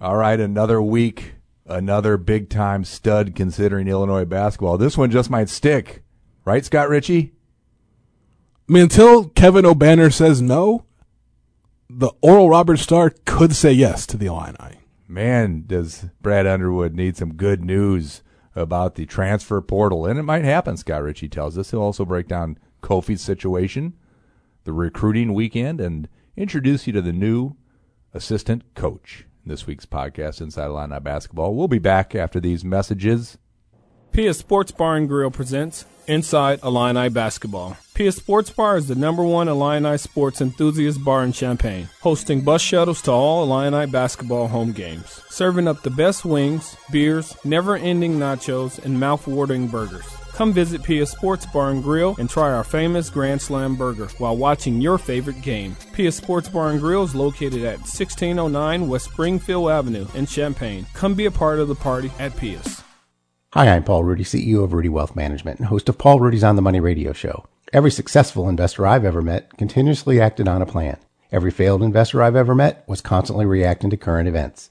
All right, another week, another big time stud considering Illinois basketball. This one just might stick, right, Scott Richey? I mean, until Kevin Obanor says no, the Oral Roberts Star could say yes to the Illini. Man, does Brad Underwood need some good news about the transfer portal? And it might happen, Scott Richey tells us. He'll also break down Kofi's situation, the recruiting weekend, and introduce you to the new assistant coach. This week's podcast, Inside Illini Basketball. We'll be back after these messages. Pia Sports Bar and Grill presents Inside Illini Basketball. Pia Sports Bar is the number one Illini sports enthusiast bar in Champaign, hosting bus shuttles to all Illini basketball home games, serving up the best wings, beers, never-ending nachos, and mouth-watering burgers. Come visit Pia Sports Bar and Grill and try our famous Grand Slam burger while watching your favorite game. Pia Sports Bar and Grill is located at 1609 West Springfield Avenue in Champaign. Come be a part of the party at Pia's. Hi, I'm Paul Ruedi, CEO of Ruedi Wealth Management and host of Paul Ruedi's On the Money radio show. Every successful investor I've ever met continuously acted on a plan. Every failed investor I've ever met was constantly reacting to current events.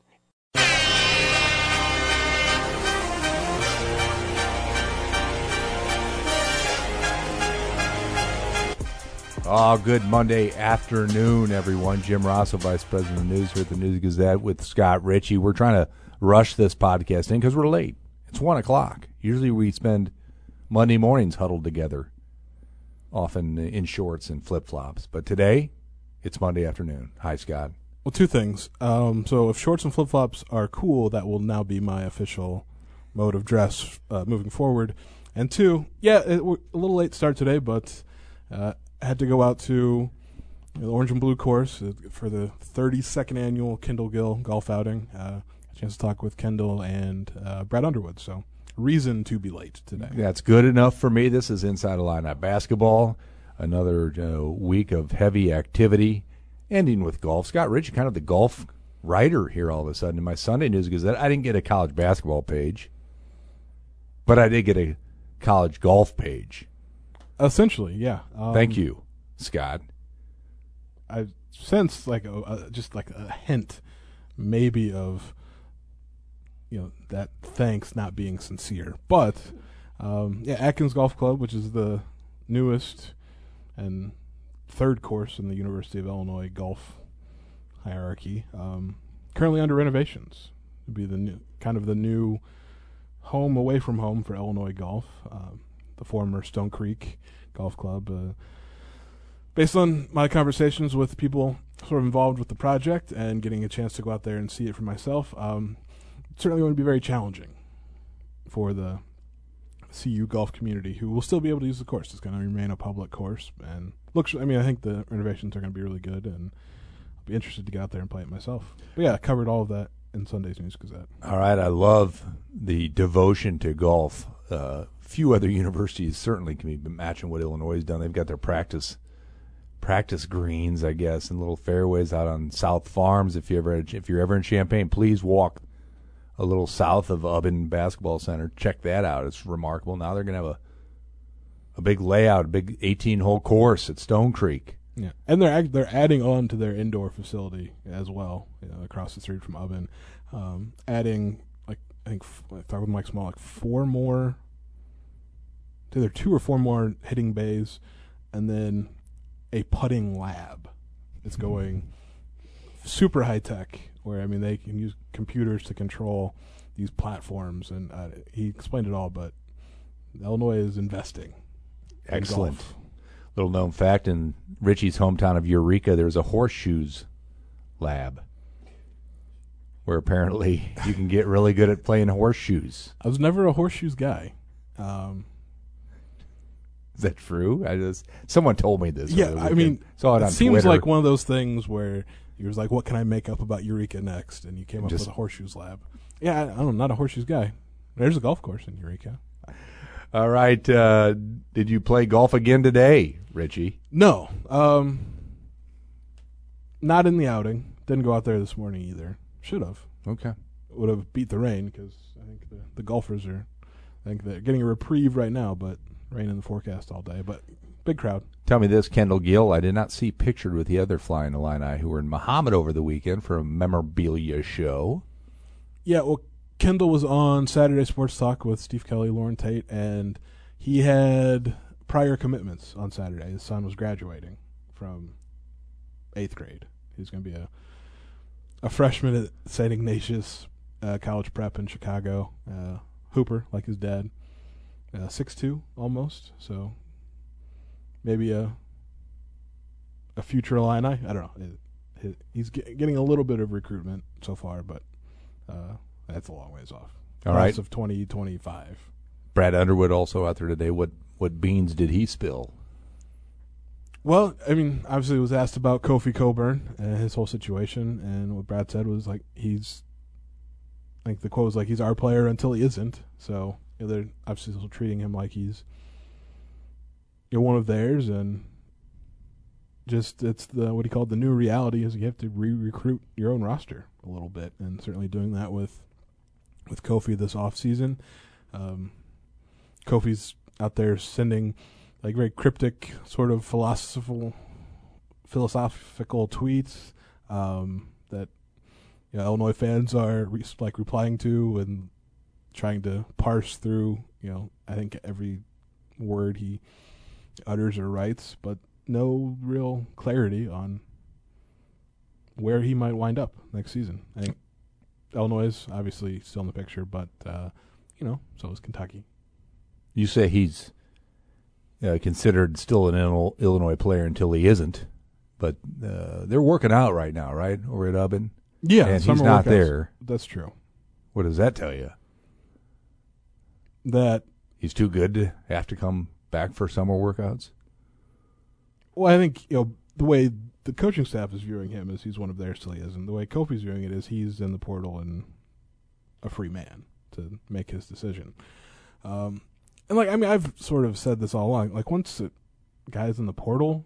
Oh, good Monday afternoon, everyone. Jim Rossow, Vice President of News here at the News Gazette with Scott Richey. We're trying to rush this podcast in because we're late. It's 1 o'clock. Usually we spend Monday mornings huddled together, often in shorts and flip flops. But today, it's Monday afternoon. Hi, Scott. Well, two things. Um, so if shorts and flip flops are cool, that will now be my official mode of dress uh, moving forward. And two, yeah, it, a little late start today, but uh, had to go out to the Orange and Blue course uh, for the 32nd annual Kendall Gill golf outing. Uh, chance to talk with Kendall and uh, Brad Underwood. So reason to be late today. That's good enough for me. This is Inside Illini Basketball. Another uh, week of heavy activity, ending with golf. Scott Rich, kind of the golf writer here all of a sudden in my Sunday News Gazette. I didn't get a college basketball page, but I did get a college golf page. Essentially, yeah. Um, Thank you, Scott. I sense like a, a, just like a hint, maybe of you know that thanks not being sincere, but um, yeah, Atkins Golf Club, which is the newest and third course in the University of Illinois golf hierarchy, um, currently under renovations. It'd be the new, kind of the new home away from home for Illinois golf. Um, the former Stone Creek Golf Club. Uh, based on my conversations with people sort of involved with the project and getting a chance to go out there and see it for myself, um, certainly going to be very challenging for the CU golf community, who will still be able to use the course. It's going to remain a public course, and looks. I mean, I think the renovations are going to be really good, and I'll be interested to get out there and play it myself. But yeah, I covered all of that in Sunday's News Gazette. All right, I love the devotion to golf. Uh, few other universities certainly can be matching what Illinois has done. They've got their practice practice greens, I guess, and little fairways out on South Farms. If you ever if you're ever in Champaign, please walk a little south of Ubben Basketball Center. Check that out. It's remarkable. Now they're to have a a big layout, a big 18 hole course at Stone Creek. Yeah, and they're they're adding on to their indoor facility as well, you know, across the street from Ubben, um, adding like I think I talked with Mike Small like four more either two or four more hitting bays, and then a putting lab. It's mm-hmm. going super high tech, where I mean they can use computers to control these platforms, and uh, he explained it all. But Illinois is investing. Excellent. In Little known fact: in Richey's hometown of Eureka, there's a horseshoes lab where apparently you can get really good at playing horseshoes. I was never a horseshoes guy. Um, that true? I just someone told me this. Yeah, I mean, saw it, it seems Twitter. like one of those things where he was like, "What can I make up about Eureka next?" And you came up just, with a horseshoes lab. Yeah, I, I don't know, not a horseshoes guy. There's a golf course in Eureka. All right. Uh, did you play golf again today, Richey? No. Um, Not in the outing. Didn't go out there this morning either. Should have. Okay. Would have beat the rain because I think the, the golfers are. I think they're getting a reprieve right now, but rain in the forecast all day. But big crowd. Tell me this, Kendall Gill. I did not see pictured with the other Flying Illini who were in Mahomet over the weekend for a memorabilia show. Yeah, well, Kendall was on Saturday Sports Talk with Steve Kelly, Loren Tate, and he had prior commitments on Saturday. His son was graduating from eighth grade. He's going to be a a freshman at St. Ignatius uh, College Prep in Chicago. Uh, Hooper, like his dad, uh, six two almost. So maybe a a future Illini. I don't know. He's getting a little bit of recruitment so far, but uh, that's a long ways off. All right. Of twenty twenty five. Brad Underwood also out there today. What what beans did he spill? Well, I mean, obviously, was asked about Kofi Cockburn and his whole situation, and what Brad said was like he's, like the quote was like he's our player until he isn't. So know, they're obviously still treating him like he's, you know, one of theirs, and just it's the what he called the new reality is you have to re-recruit your own roster a little bit, and certainly doing that with, with Kofi this off season. Um, Kofi's out there sending like very cryptic, sort of philosophical, philosophical tweets um, that you know, Illinois fans are re- like replying to and trying to parse through. You know, I think every word he utters or writes, but no real clarity on where he might wind up next season. I think Illinois is obviously still in the picture, but uh, you know, so is Kentucky. You say he's uh, considered still an Illinois player until he isn't, but uh, they're working out right now, right over at Ubben. Yeah, and he's not workouts. there. That's true. What does that tell you? That He's too good to have to come back for summer workouts. well, I think you know the way the coaching staff is viewing him is he's one of theirs till he isn't. The way Kofi's viewing it is he's in the portal and a free man to make his decision. Um, and like I mean, I've sort of said this all along. Like once a guy's in the portal,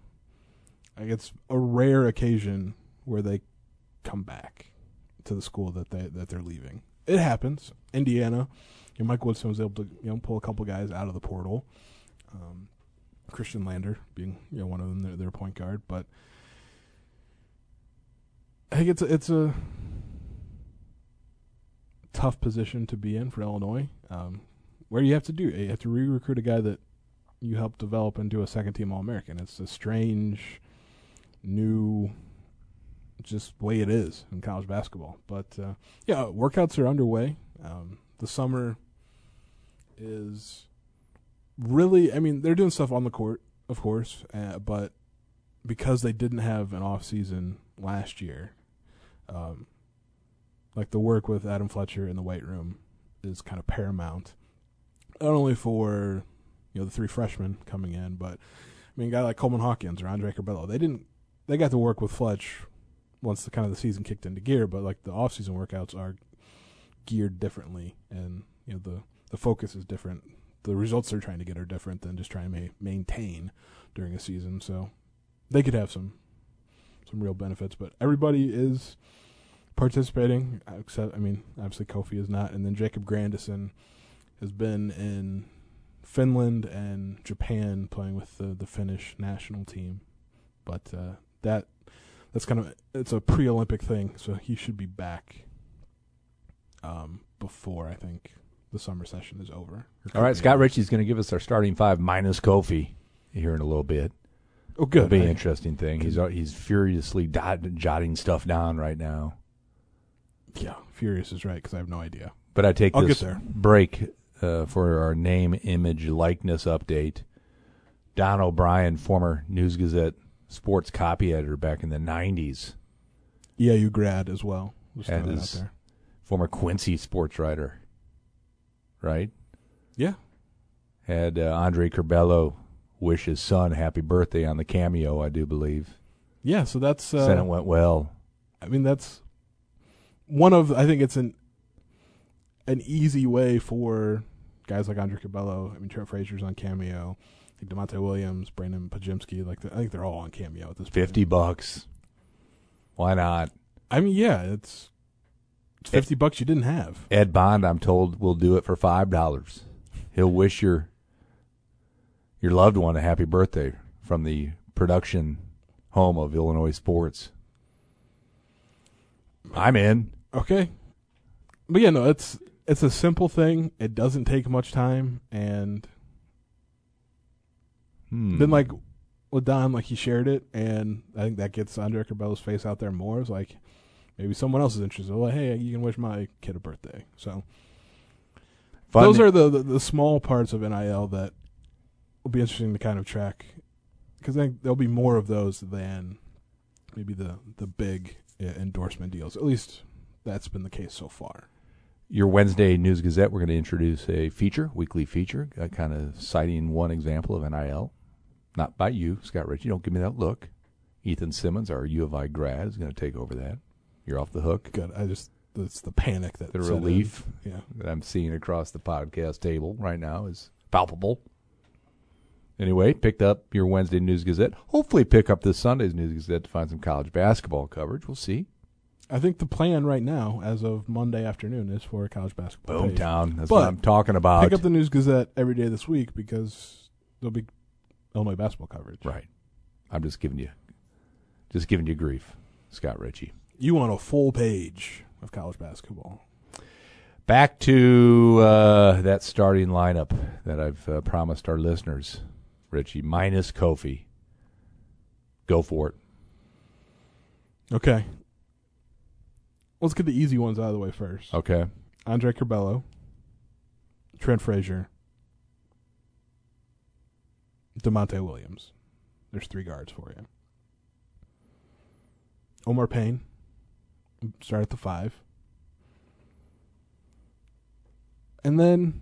like it's a rare occasion where they come back to the school that they that they're leaving. It happens. Indiana, know, Mike Woodson was able to you know pull a couple guys out of the portal. Um, Khristian Lander being you know one of them, their, their point guard, but I think it's a, it's a tough position to be in for Illinois, um, where you have to do you have to re-recruit a guy that you helped develop into a second team All American. It's a strange, new, just way it is in college basketball. But uh, yeah, workouts are underway. Um, the summer is really, I mean, they're doing stuff on the court, of course, uh, but because they didn't have an off season last year, um, like the work with Adam Fletcher in the weight room is kind of paramount, not only for you know the three freshmen coming in, but I mean, a guy like Coleman Hawkins or Andre Curbelo, they didn't they got to work with Fletch once the kind of the season kicked into gear, but like the off season workouts are geared differently, and you know the the focus is different. The results they're trying to get are different than just trying to ma- maintain during a season. So they could have some some real benefits, but everybody is participating. Except, I mean, obviously Kofi is not, and then Jacob Grandison has been in Finland and Japan playing with the the Finnish national team, but uh, that that's kind of it's a pre-Olympic thing, so he should be back um, before I think the summer session is over. All right, Scott Richey's going to give us our starting five minus Kofi here in a little bit. Oh, It'll good. be an I- interesting thing. He's he's furiously dot, jotting stuff down right now. yeah, Furious is right because I have no idea. But I take I'll this break uh, for our name, image, likeness update. Don O'Brien, former News Gazette sports copy editor back in the '90s, Yeah, you grad as well. Just And throwing out there. former Quincy sports writer, right? Yeah, Had uh, Andre Curbelo wish his son happy birthday on the cameo, I do believe. yeah. So that's uh, Said it went well. I mean, that's one of. I think it's an an easy way for guys like Andre Curbelo. I mean, Trent Frazier's on Cameo. I think Da'Monte Williams, Brandon Pajimski. Like, the, I think they're all on Cameo at this point. Fifty bucks. Why not? I mean, yeah, it's it's fifty bucks you didn't have. Ed Bond, I'm told, will do it for five dollars. He'll wish your your loved one a happy birthday from the production home of Illinois sports. I'm in. Okay, but yeah, no, it's it's a simple thing. It doesn't take much time, and Hmm. then like with Don, like he shared it, and I think that gets Andre Curbelo's face out there more. It's like maybe someone else is interested. Like, hey, you can wish my kid a birthday. So Fun- those are the, the the small parts of NIL that will be interesting to kind of track because I think there'll be more of those than maybe the the big uh, endorsement deals. At least that's been the case so far. your Wednesday News Gazette, we're going to introduce a feature, weekly feature, uh, kind of citing one example of NIL. Not by you, Scott Richey. Don't give me that look. Ethan Simmons, our U of I grad, is going to take over that. You're off the hook. Good. I just it's the panic that The in. relief Yeah. that I'm seeing across the podcast table right now is palpable. Anyway, picked up your Wednesday News Gazette. Hopefully, pick up this Sunday's News Gazette to find some college basketball coverage. We'll see. I think the plan right now, as of Monday afternoon, is for a college basketball. page. Boomtown. That's what I'm talking about. Pick up the News Gazette every day this week because there'll be Illinois basketball coverage. right. I'm just giving you, just giving you grief, Scott Richey. You want a full page of college basketball. Back to uh, that starting lineup that I've uh, promised our listeners, Richey, minus Kofi. Go for it. Okay. Let's get the easy ones out of the way first. Okay. Andre Curbelo, Trent Frazier, Da'Monte Williams. There's three guards for you. Omar Payne, start at the five. And then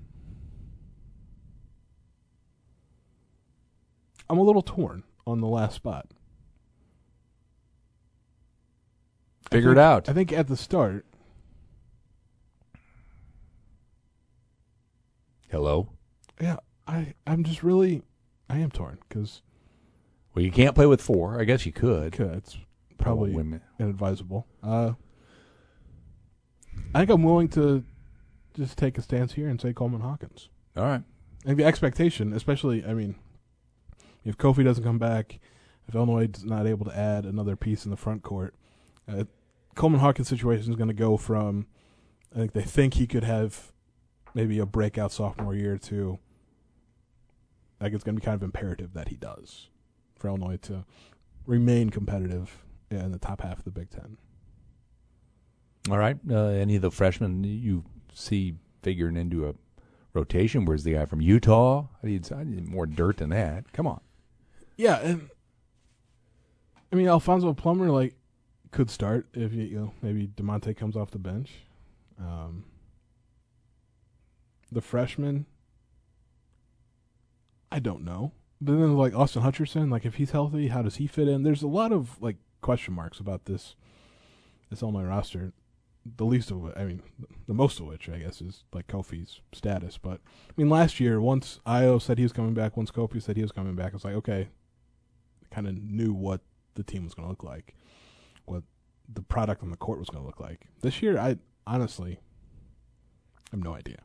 I'm a little torn on the last spot. Figure it out. I think at the start, Hello. yeah, I I'm just really I am torn because Well, you can't play with four. I guess you could. Could. it's probably inadvisable. Uh, I think I'm willing to just take a stance here and say Coleman Hawkins. All right. I think the expectation, especially, I mean, if Kofi doesn't come back, if Illinois is not able to add another piece in the front court, uh, Coleman Hawkins' situation is going to go from, I think they think he could have maybe a breakout sophomore year to, I think it's going to be kind of imperative that he does for Illinois to remain competitive in the top half of the Big Ten. All right. Uh, any of the freshmen you see figuring into a rotation? Where's the guy from Utah? I need, I need more dirt than that. Come on. Yeah, and I mean Alfonso Plummer like could start if you, you know maybe Da'Monte comes off the bench. Um, the freshman, I don't know. But then like Austin Hutcherson, like if he's healthy, how does he fit in? There's a lot of like question marks about this It's this Illinois roster. The least of which, I mean, the most of which I guess is like Kofi's status. But I mean, last year once Ayo said he was coming back, once Kofi said he was coming back, it's like okay, kind of knew what the team was going to look like, what the product on the court was going to look like. This year, I honestly have no idea.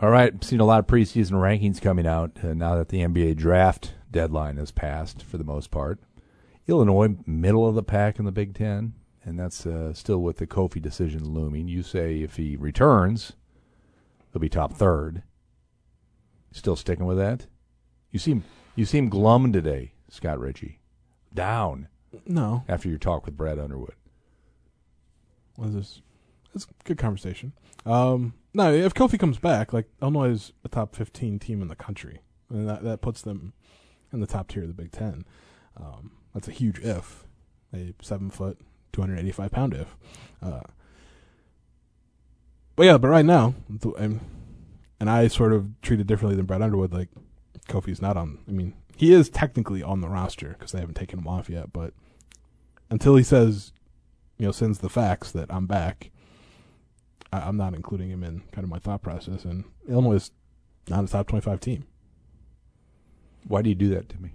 All right. Seen a lot of preseason rankings coming out uh, now that the NBA draft deadline has passed for the most part. Illinois, middle of the pack in the Big Ten, and that's uh, still with the Kofi decision looming. You say if he returns, he'll be top third. Still sticking with that? You seem you seem glum today, Scott Richey. Down No, after your talk with Brad Underwood. was this? It's a good conversation. Um, no, if Kofi comes back, like Illinois is a top fifteen team in the country, and that that puts them in the top tier of the Big Ten. Um, that's a huge if, a seven foot, two hundred eighty five pound if. Uh, but yeah, but right now, and, and I sort of treat it differently than Brad Underwood. Like Kofi's not on. I mean, he is technically on the roster because they haven't taken him off yet. But until he says, you know, sends the facts that I'm back, I, I'm not including him in kind of my thought process. And Illinois is not a top 25 team. Why do you do that to me?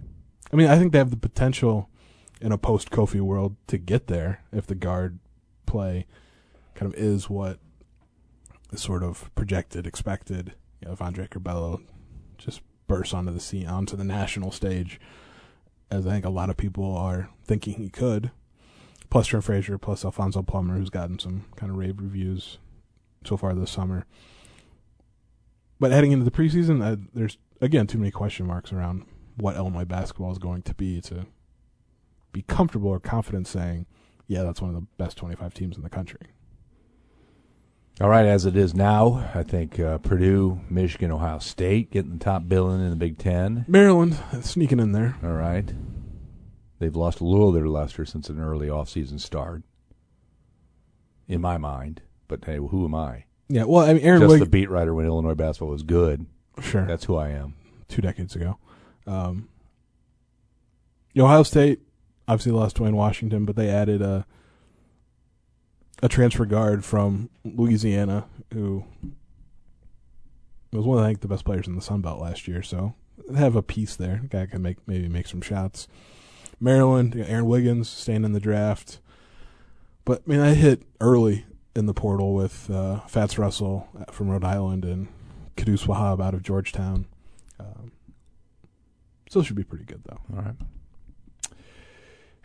I mean, I think they have the potential in a post Kofi world to get there if the guard play kind of is what is sort of projected, expected. You know, if Andre Curbelo just bursts onto the scene, onto the national stage, as I think a lot of people are thinking he could. Plus Trent Frazier, plus Alfonso Plummer, who's gotten some kind of rave reviews so far this summer. But heading into the preseason, there's again too many question marks around what Illinois basketball is going to be to be comfortable or confident saying, yeah, that's one of the best 25 teams in the country. All right, as it is now, I think uh, Purdue, Michigan, Ohio State getting the top billing in the Big Ten. Maryland sneaking in there. All right. They've lost a little of their luster since an early offseason start, in my mind. But hey, who am I? Yeah, well, I mean, Aaron Just Wig- the beat writer when Illinois basketball was good. sure, That's who I am. two decades ago. Um, Ohio State obviously lost Duane Washington, but they added a a transfer guard from Louisiana who was one of I think the best players in the Sun Belt last year. So they have a piece there. The guy can make maybe make some shots. Maryland, you Aaron Wiggins staying in the draft, but I mean I hit early in the portal with uh, Fats Russell from Rhode Island and Qudus Wahab out of Georgetown. Um, still should be pretty good though. All right.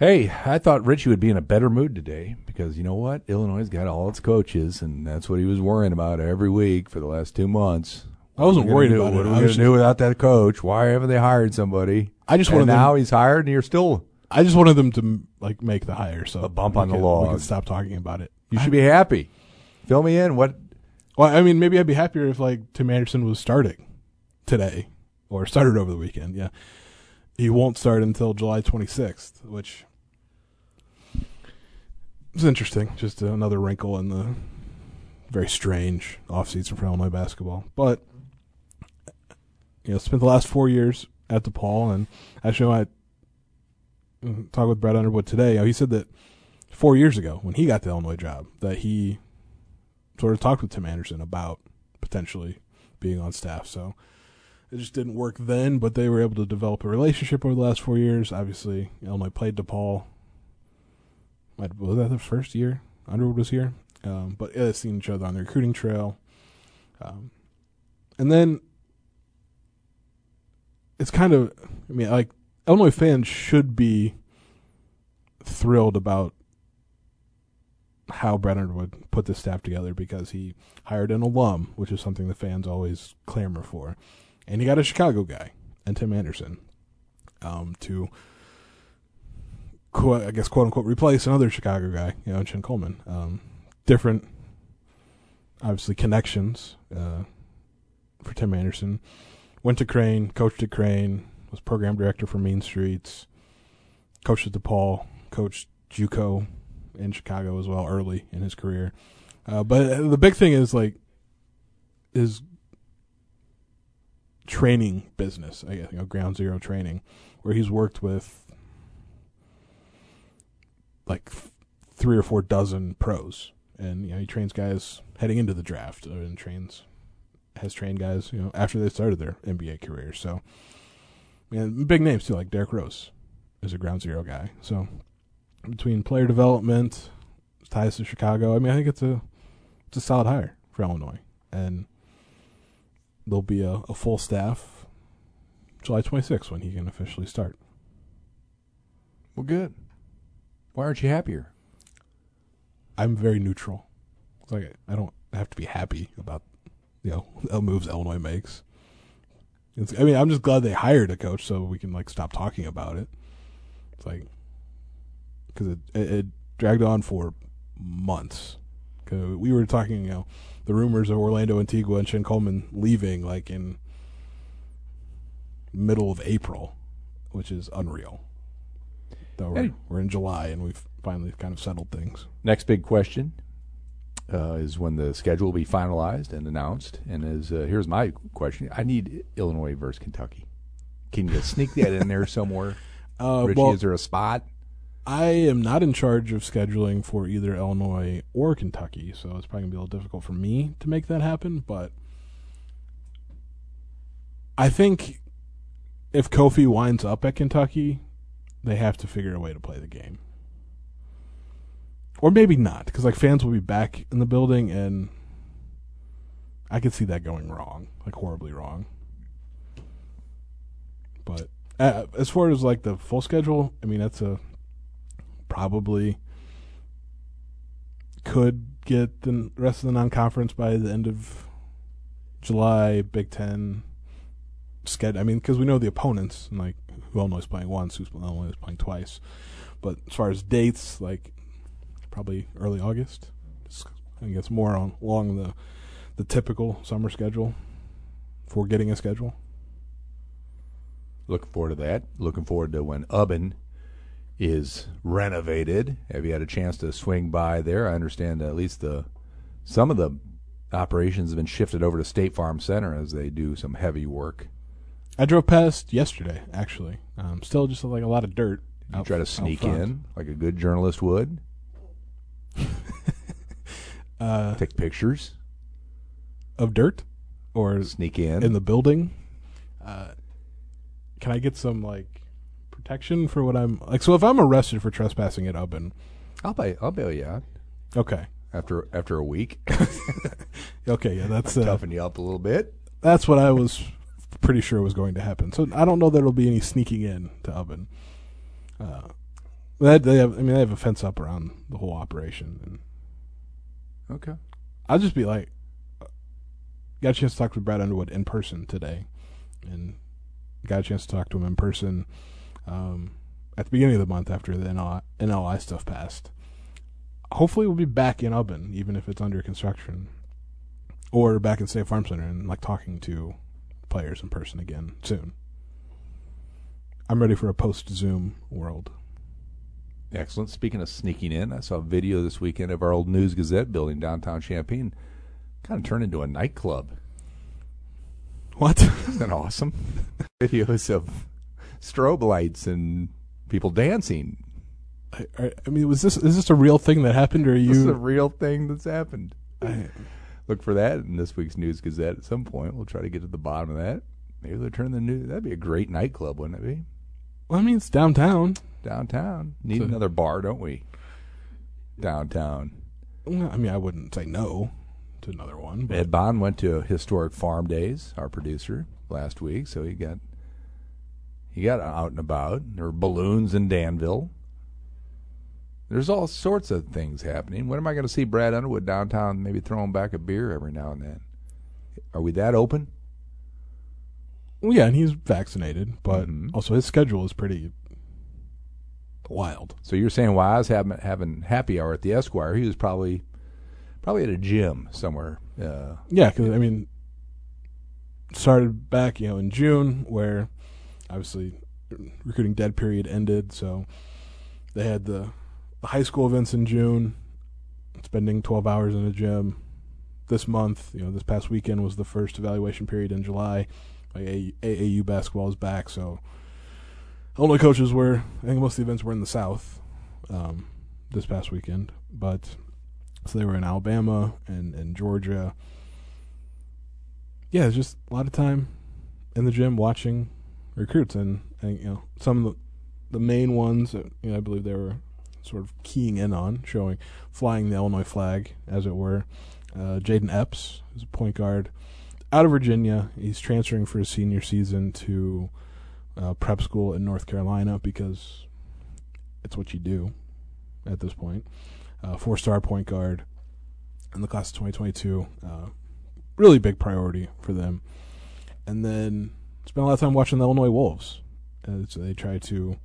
Hey, I thought Richey would be in a better mood today because you know what? Illinois got all its coaches, and that's what he was worrying about every week for the last two months. I wasn't What are we worried about it. What I was do without that coach? Why haven't they hired somebody? I just and wanted now them, he's hired, and you're still. I just wanted them to like make the hire, so A bump on the can- log. We can stop talking about it. You should be happy. Fill me in. What? Well, I mean, maybe I'd be happier if like Tim Anderson was starting today or started over the weekend. Yeah, he won't start until July 26th, which is interesting. Just another wrinkle in the very strange offseason for Illinois basketball. But you know, spent the last four years at DePaul, and actually, I talked with Brad Underwood today. You know, he said that four years ago, when he got the Illinois job, that he sort of talked with Tim Anderson about potentially being on staff. So it just didn't work then, but they were able to develop a relationship over the last four years. Obviously, Illinois played DePaul. Was that the first year Underwood was here? Um, but yeah, they've seen each other on the recruiting trail. Um, and then it's kind of, I mean, like Illinois fans should be thrilled about how Brad Underwood put this staff together because he hired an alum, which is something the fans always clamor for, and he got a Chicago guy and Tim Anderson um, to, quote, I guess, quote unquote, replace another Chicago guy, you know, Chin Coleman. Um, different, obviously, connections uh, for Tim Anderson. Went to Crane, coached at Crane, was program director for Mean Streets, coached at DePaul, coached JUCO in Chicago as well early in his career. Uh, but the big thing is like his training business, I guess, you know, ground zero training, where he's worked with like three or four dozen pros, and you know he trains guys heading into the draft, uh, and trains has trained guys you know after they started their NBA careers. So, and big names too, like Derrick Rose is a ground zero guy. So between player development, ties to Chicago. I mean, I think it's a it's a solid hire for Illinois, and there'll be a, a full staff July 26th when he can officially start. Well, good. Why aren't you happier? I'm very neutral. It's like I don't have to be happy about you know the moves Illinois makes. It's, I mean, I'm just glad they hired a coach so we can like stop talking about it. It's like because it, it it dragged on for months. Cause we were talking, you know, the rumors of Orlando Antigua and Chin Coleman leaving like in middle of April, which is unreal. Though we're, Hey. we're in July and we've finally kind of settled things. Next big question uh, is when the schedule will be finalized and announced. And is uh, here's my question: I need Illinois versus Kentucky. Can you sneak that in there somewhere? Uh, Richey, well, is there a spot? I am not in charge of scheduling for either Illinois or Kentucky, so it's probably gonna be a little difficult for me to make that happen. But I think if Kofi winds up at Kentucky, they have to figure a way to play the game, or maybe not, because like fans will be back in the building, and I could see that going wrong, like horribly wrong. But uh, as far as like the full schedule, I mean that's a probably could get the rest of the non-conference by the end of July. Big Ten schedule. I mean, because we know the opponents, and like who Illinois is playing once, who's Illinois is playing twice. But as far as dates, like probably early August. I it's more on along the the typical summer schedule for getting a schedule. Looking forward to that. Looking forward to when Ubben is renovated. Have you had a chance to swing by there? I understand at least the some of the operations have been shifted over to State Farm Center as they do some heavy work. I drove past yesterday, actually. Um, still just like a lot of dirt. You out- try to sneak in like a good journalist would. uh, Take pictures. of dirt, or Sneak in. in the building. Uh, can I get some like protection for what I'm like? So if I'm arrested for trespassing at Ubben, I'll bail. I'll bail you out okay, after after a week. okay, yeah, that's uh, Toughen you up a little bit. that's what I was pretty sure it was going to happen. So I don't know that there'll be any sneaking in to Ubben. Uh, they, they have, I mean, they have a fence up around the whole operation, and Okay. I'll just be like, got a chance to talk to Brad Underwood in person today, and got a chance to talk to him in person um, at the beginning of the month after the NLI, NLI stuff passed. Hopefully, we'll be back in Ubben, even if it's under construction, or back in State Farm Center and like talking to players in person again soon. I'm ready for a post Zoom world. Excellent. Speaking of sneaking in, I saw a video this weekend of our old News Gazette building downtown Champaign. Kind of turned into a nightclub. What? Isn't that awesome? Videos of strobe lights and people dancing. I, I I mean, was this is this a real thing that happened, or are This is a real thing that's happened. I, Look for that in this week's News Gazette at some point. We'll try to get to the bottom of that. Maybe they'll turn the news. That'd be a great nightclub, wouldn't it be? well, I mean, it's downtown. Downtown. Need So- another bar, don't we? Downtown. Well, I mean, I wouldn't say no to another one. But Ed Bond went to Historic Farm Days, our producer, last week, so he got he got out and about. There were balloons in Danville. There's all sorts of things happening. When am I going to see Brad Underwood downtown? Maybe throwing back a beer every now and then. Are we that open? well, yeah, and he's vaccinated, but Mhm. also his schedule is pretty wild. So you're saying while I was having having happy hour at the Esquire, he was probably probably at a gym somewhere. Uh, Yeah, because I mean, started back you know in June where obviously recruiting dead period ended, so they had the, the high school events in June, spending twelve hours in a gym. This month, you know, this past weekend was the first evaluation period in July. AAU basketball is back, so Illinois coaches were. I think most of the events were in the South um, this past weekend, but so they were in Alabama and, and Georgia. Yeah, it's just a lot of time in the gym watching recruits, and, and you know some of the the main ones. You know, I believe they were sort of keying in on, showing flying the Illinois flag, as it were. Uh, Jaden Epps is a point guard out of Virginia. He's transferring for his senior season to uh, prep school in North Carolina because it's what you do at this point. Uh, four star point guard in the class of 2022. Uh, really big priority for them. And then spent a lot of time watching the Illinois Wolves as they try to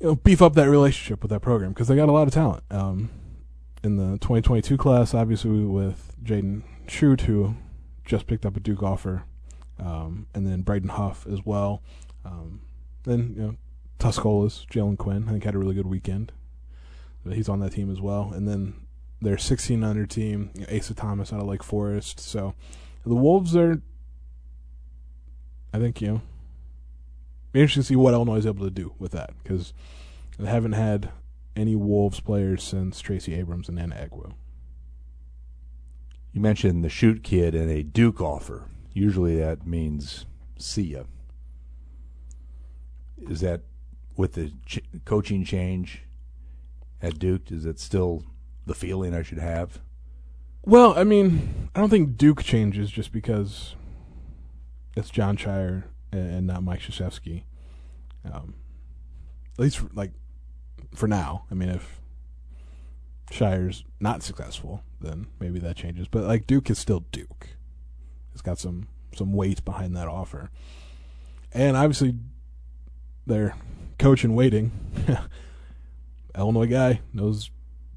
you know beef up that relationship with that program because they got a lot of talent. Um, in the 2022 class, obviously with Jaden Schutt, who just picked up a Duke offer, um, and then Braden Huff as well. Um, then you know Tuscola's Jalen Quinn, I think had a really good weekend. He's on that team as well. And then their 16 under team, you know, Asa Thomas out of Lake Forest. So the Wolves are, I think, you know, interesting to see what Illinois is able to do with that because they haven't had any Wolves players since Tracy Abrams and Nnanna Egwu. you mentioned the Schutt kid and a Duke offer. Usually that means see ya. is that with the ch- coaching change at Duke? Is it still the feeling I should have? Well, I mean, I don't think Duke changes just because it's Jon Scheyer and not Mike Krzyzewski. Um, at least, for, like for now. I mean, if Scheyer's not successful, then maybe that changes. But like Duke is still Duke. It's got some some weight behind that offer, and obviously, their coach in waiting, Illinois guy knows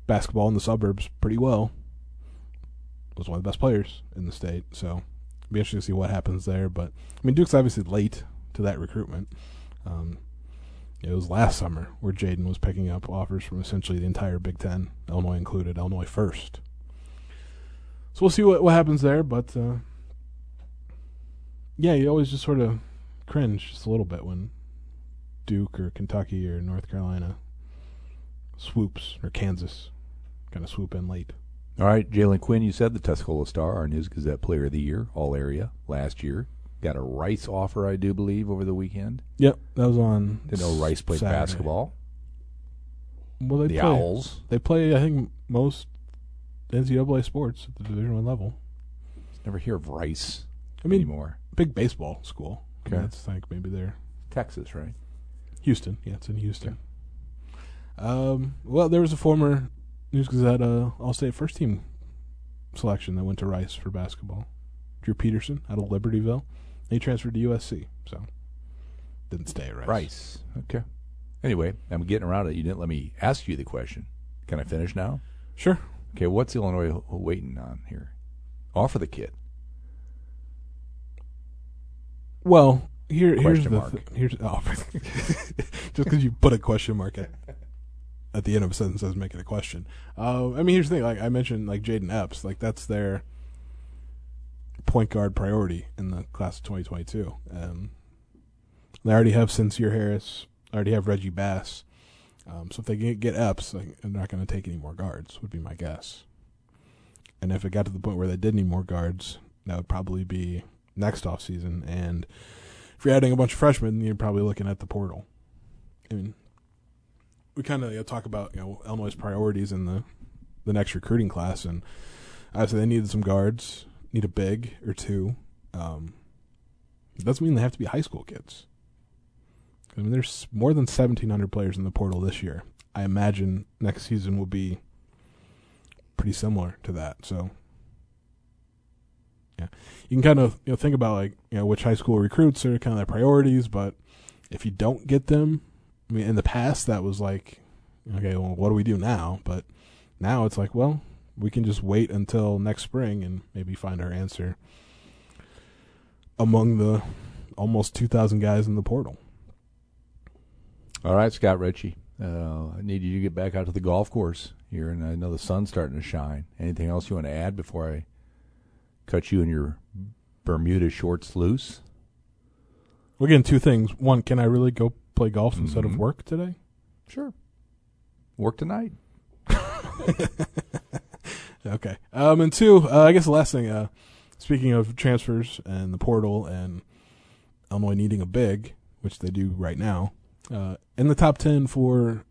basketball in the suburbs pretty well. Was one of the best players in the state, so be interesting to see what happens there. But I mean, Duke's obviously late to that recruitment. Um, it was last summer where Jaden was picking up offers from essentially the entire Big Ten, Illinois included, Illinois first. So we'll see what, what happens there, but uh, yeah, you always just sort of cringe just a little bit when Duke or Kentucky or North Carolina swoops or Kansas kind of swoop in late. All right, Jalen Quinn, you said the Tuscola Star, our News Gazette Player of the Year, all area last year. Got a Rice offer, I do believe, over the weekend. Yep, that was on. Didn't know Rice played Saturday. basketball. Well, they the play. Owls. They play, I think, most NCAA sports at the Division One level. Never hear of Rice I mean, anymore. big baseball school. I mean, Okay. That's like maybe they're Texas, right? Houston. Yeah, it's in Houston. Um, well, there was a former News Gazette uh, All State first team selection that went to Rice for basketball. Drew Peterson out of Libertyville. He transferred to USC, so didn't stay at Rice. Rice. Okay. Anyway, I'm getting around it. You didn't let me ask you the question. Can I finish now? Sure. Okay, what's Illinois waiting on here? Offer the kid. Well, here here's Question the mark. th- here's oh, just because you put a question mark at at the end of a sentence doesn't make it a question. Uh, I mean, here's the thing. Like I mentioned, like Jaden Epps, like that's their point guard priority in the class of 2022. Um, they already have Sencire Harris, already have Reggie Bass. Um, so if they get Epps, like, they're not going to take any more guards. Would be my guess. And if it got to the point where they did need more guards, that would probably be next off season. And if you're adding a bunch of freshmen, you're probably looking at the portal. I mean, we kind of you know, talk about you know Illinois' priorities in the the next recruiting class, and obviously they needed some guards, need a big or two. Um, it doesn't mean they have to be high school kids. I mean, there's more than 1,700 players in the portal this year. I imagine next season will be pretty similar to that. So, yeah, you can kind of you know think about like you know which high school recruits are kind of their priorities, but if you don't get them, I mean, in the past that was like, okay, well, what do we do now? But now it's like, well, we can just wait until next spring and maybe find our answer among the almost 2,000 guys in the portal. All right, Scott Richey. Uh, I need you to get back out to the golf course here, and I know the sun's starting to shine. Anything else you want to add before I cut you and your Bermuda shorts loose? We're getting two things. One, can I really go play golf instead Mhm. of work today? Sure. Work tonight. Okay. Um, and two, uh, I guess the last thing, uh, speaking of transfers and the portal and Illinois needing a big, which they do right now, uh, in the top 10 for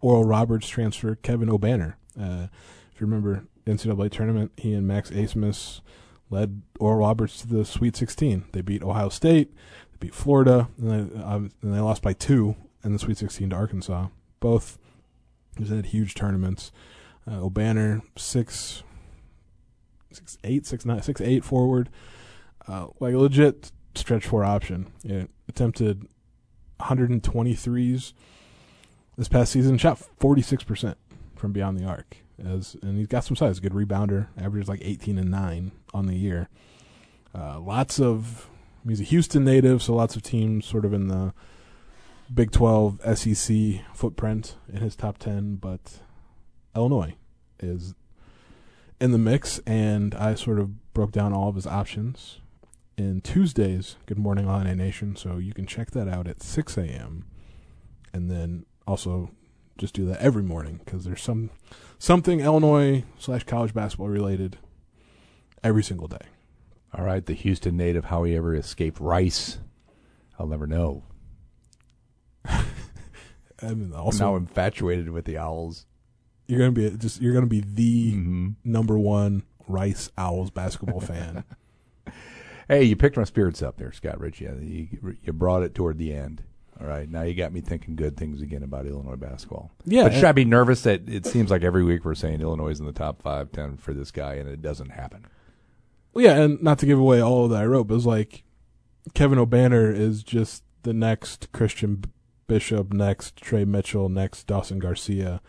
Oral Roberts transfer, Kevin Obanor. Uh, if you remember NCAA tournament, he and Max Abmas led Oral Roberts to the Sweet 16. They beat Ohio State, beat Florida, and they, um, and they lost by two in the Sweet 16 to Arkansas. Both was at huge tournaments. Uh, Obanor six, six eight, six nine, six eight forward, uh, like a legit stretch four option. Yeah, attempted 123s this past season, shot 46 percent from beyond the arc. As and he's got some size, good rebounder, averages like 18 and nine on the year. Uh, lots of he's a Houston native, so lots of teams sort of in the Big 12 SEC footprint in his top 10, but Illinois is in the mix, and I sort of broke down all of his options in Tuesday's Good Morning Illini Nation, so you can check that out at 6 a.m. And then also just do that every morning because there's some something Illinois slash college basketball related every single day. All right, the Houston native, how he ever escaped Rice, I'll never know. Mean, I'm also now infatuated with the Owls. you're gonna be just you're gonna be the Mm-hmm. number one Rice Owls basketball fan. Hey, you picked my spirits up there, Scott Richey. You, you brought it toward the end. All right, now you got me thinking good things again about Illinois basketball. Yeah, but should I be nervous that it seems like every week we're saying Illinois is in the top five, ten for this guy, and it doesn't happen? Well, yeah, and not to give away all that I wrote, but it was like Kevin Obanor is just the next Christian Bishop, next Tre Mitchell, next Dawson Garcia,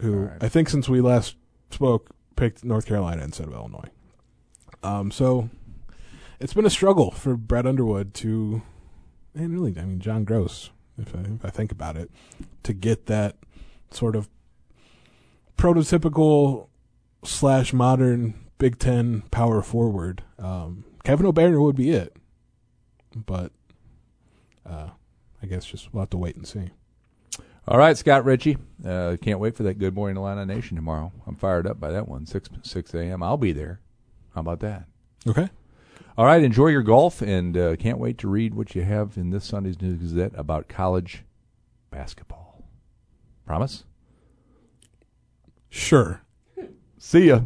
who right. I think since we last spoke picked North Carolina instead of Illinois. Um, so it's been a struggle for Brad Underwood to, and really, I mean John Gross, if I, if I think about it, to get that sort of prototypical slash modern Big Ten power forward. Um, Kevin Obanor would be it, but uh, I guess just we'll have to wait and see. All right, Scott Richey. Uh, can't wait for that Good Morning Illini Nation tomorrow. I'm fired up by that one. Six six a.m. I'll be there. How about that? Okay. All right, enjoy your golf, and uh, can't wait to read what you have in this Sunday's News Gazette about college basketball. Promise. Sure. See ya.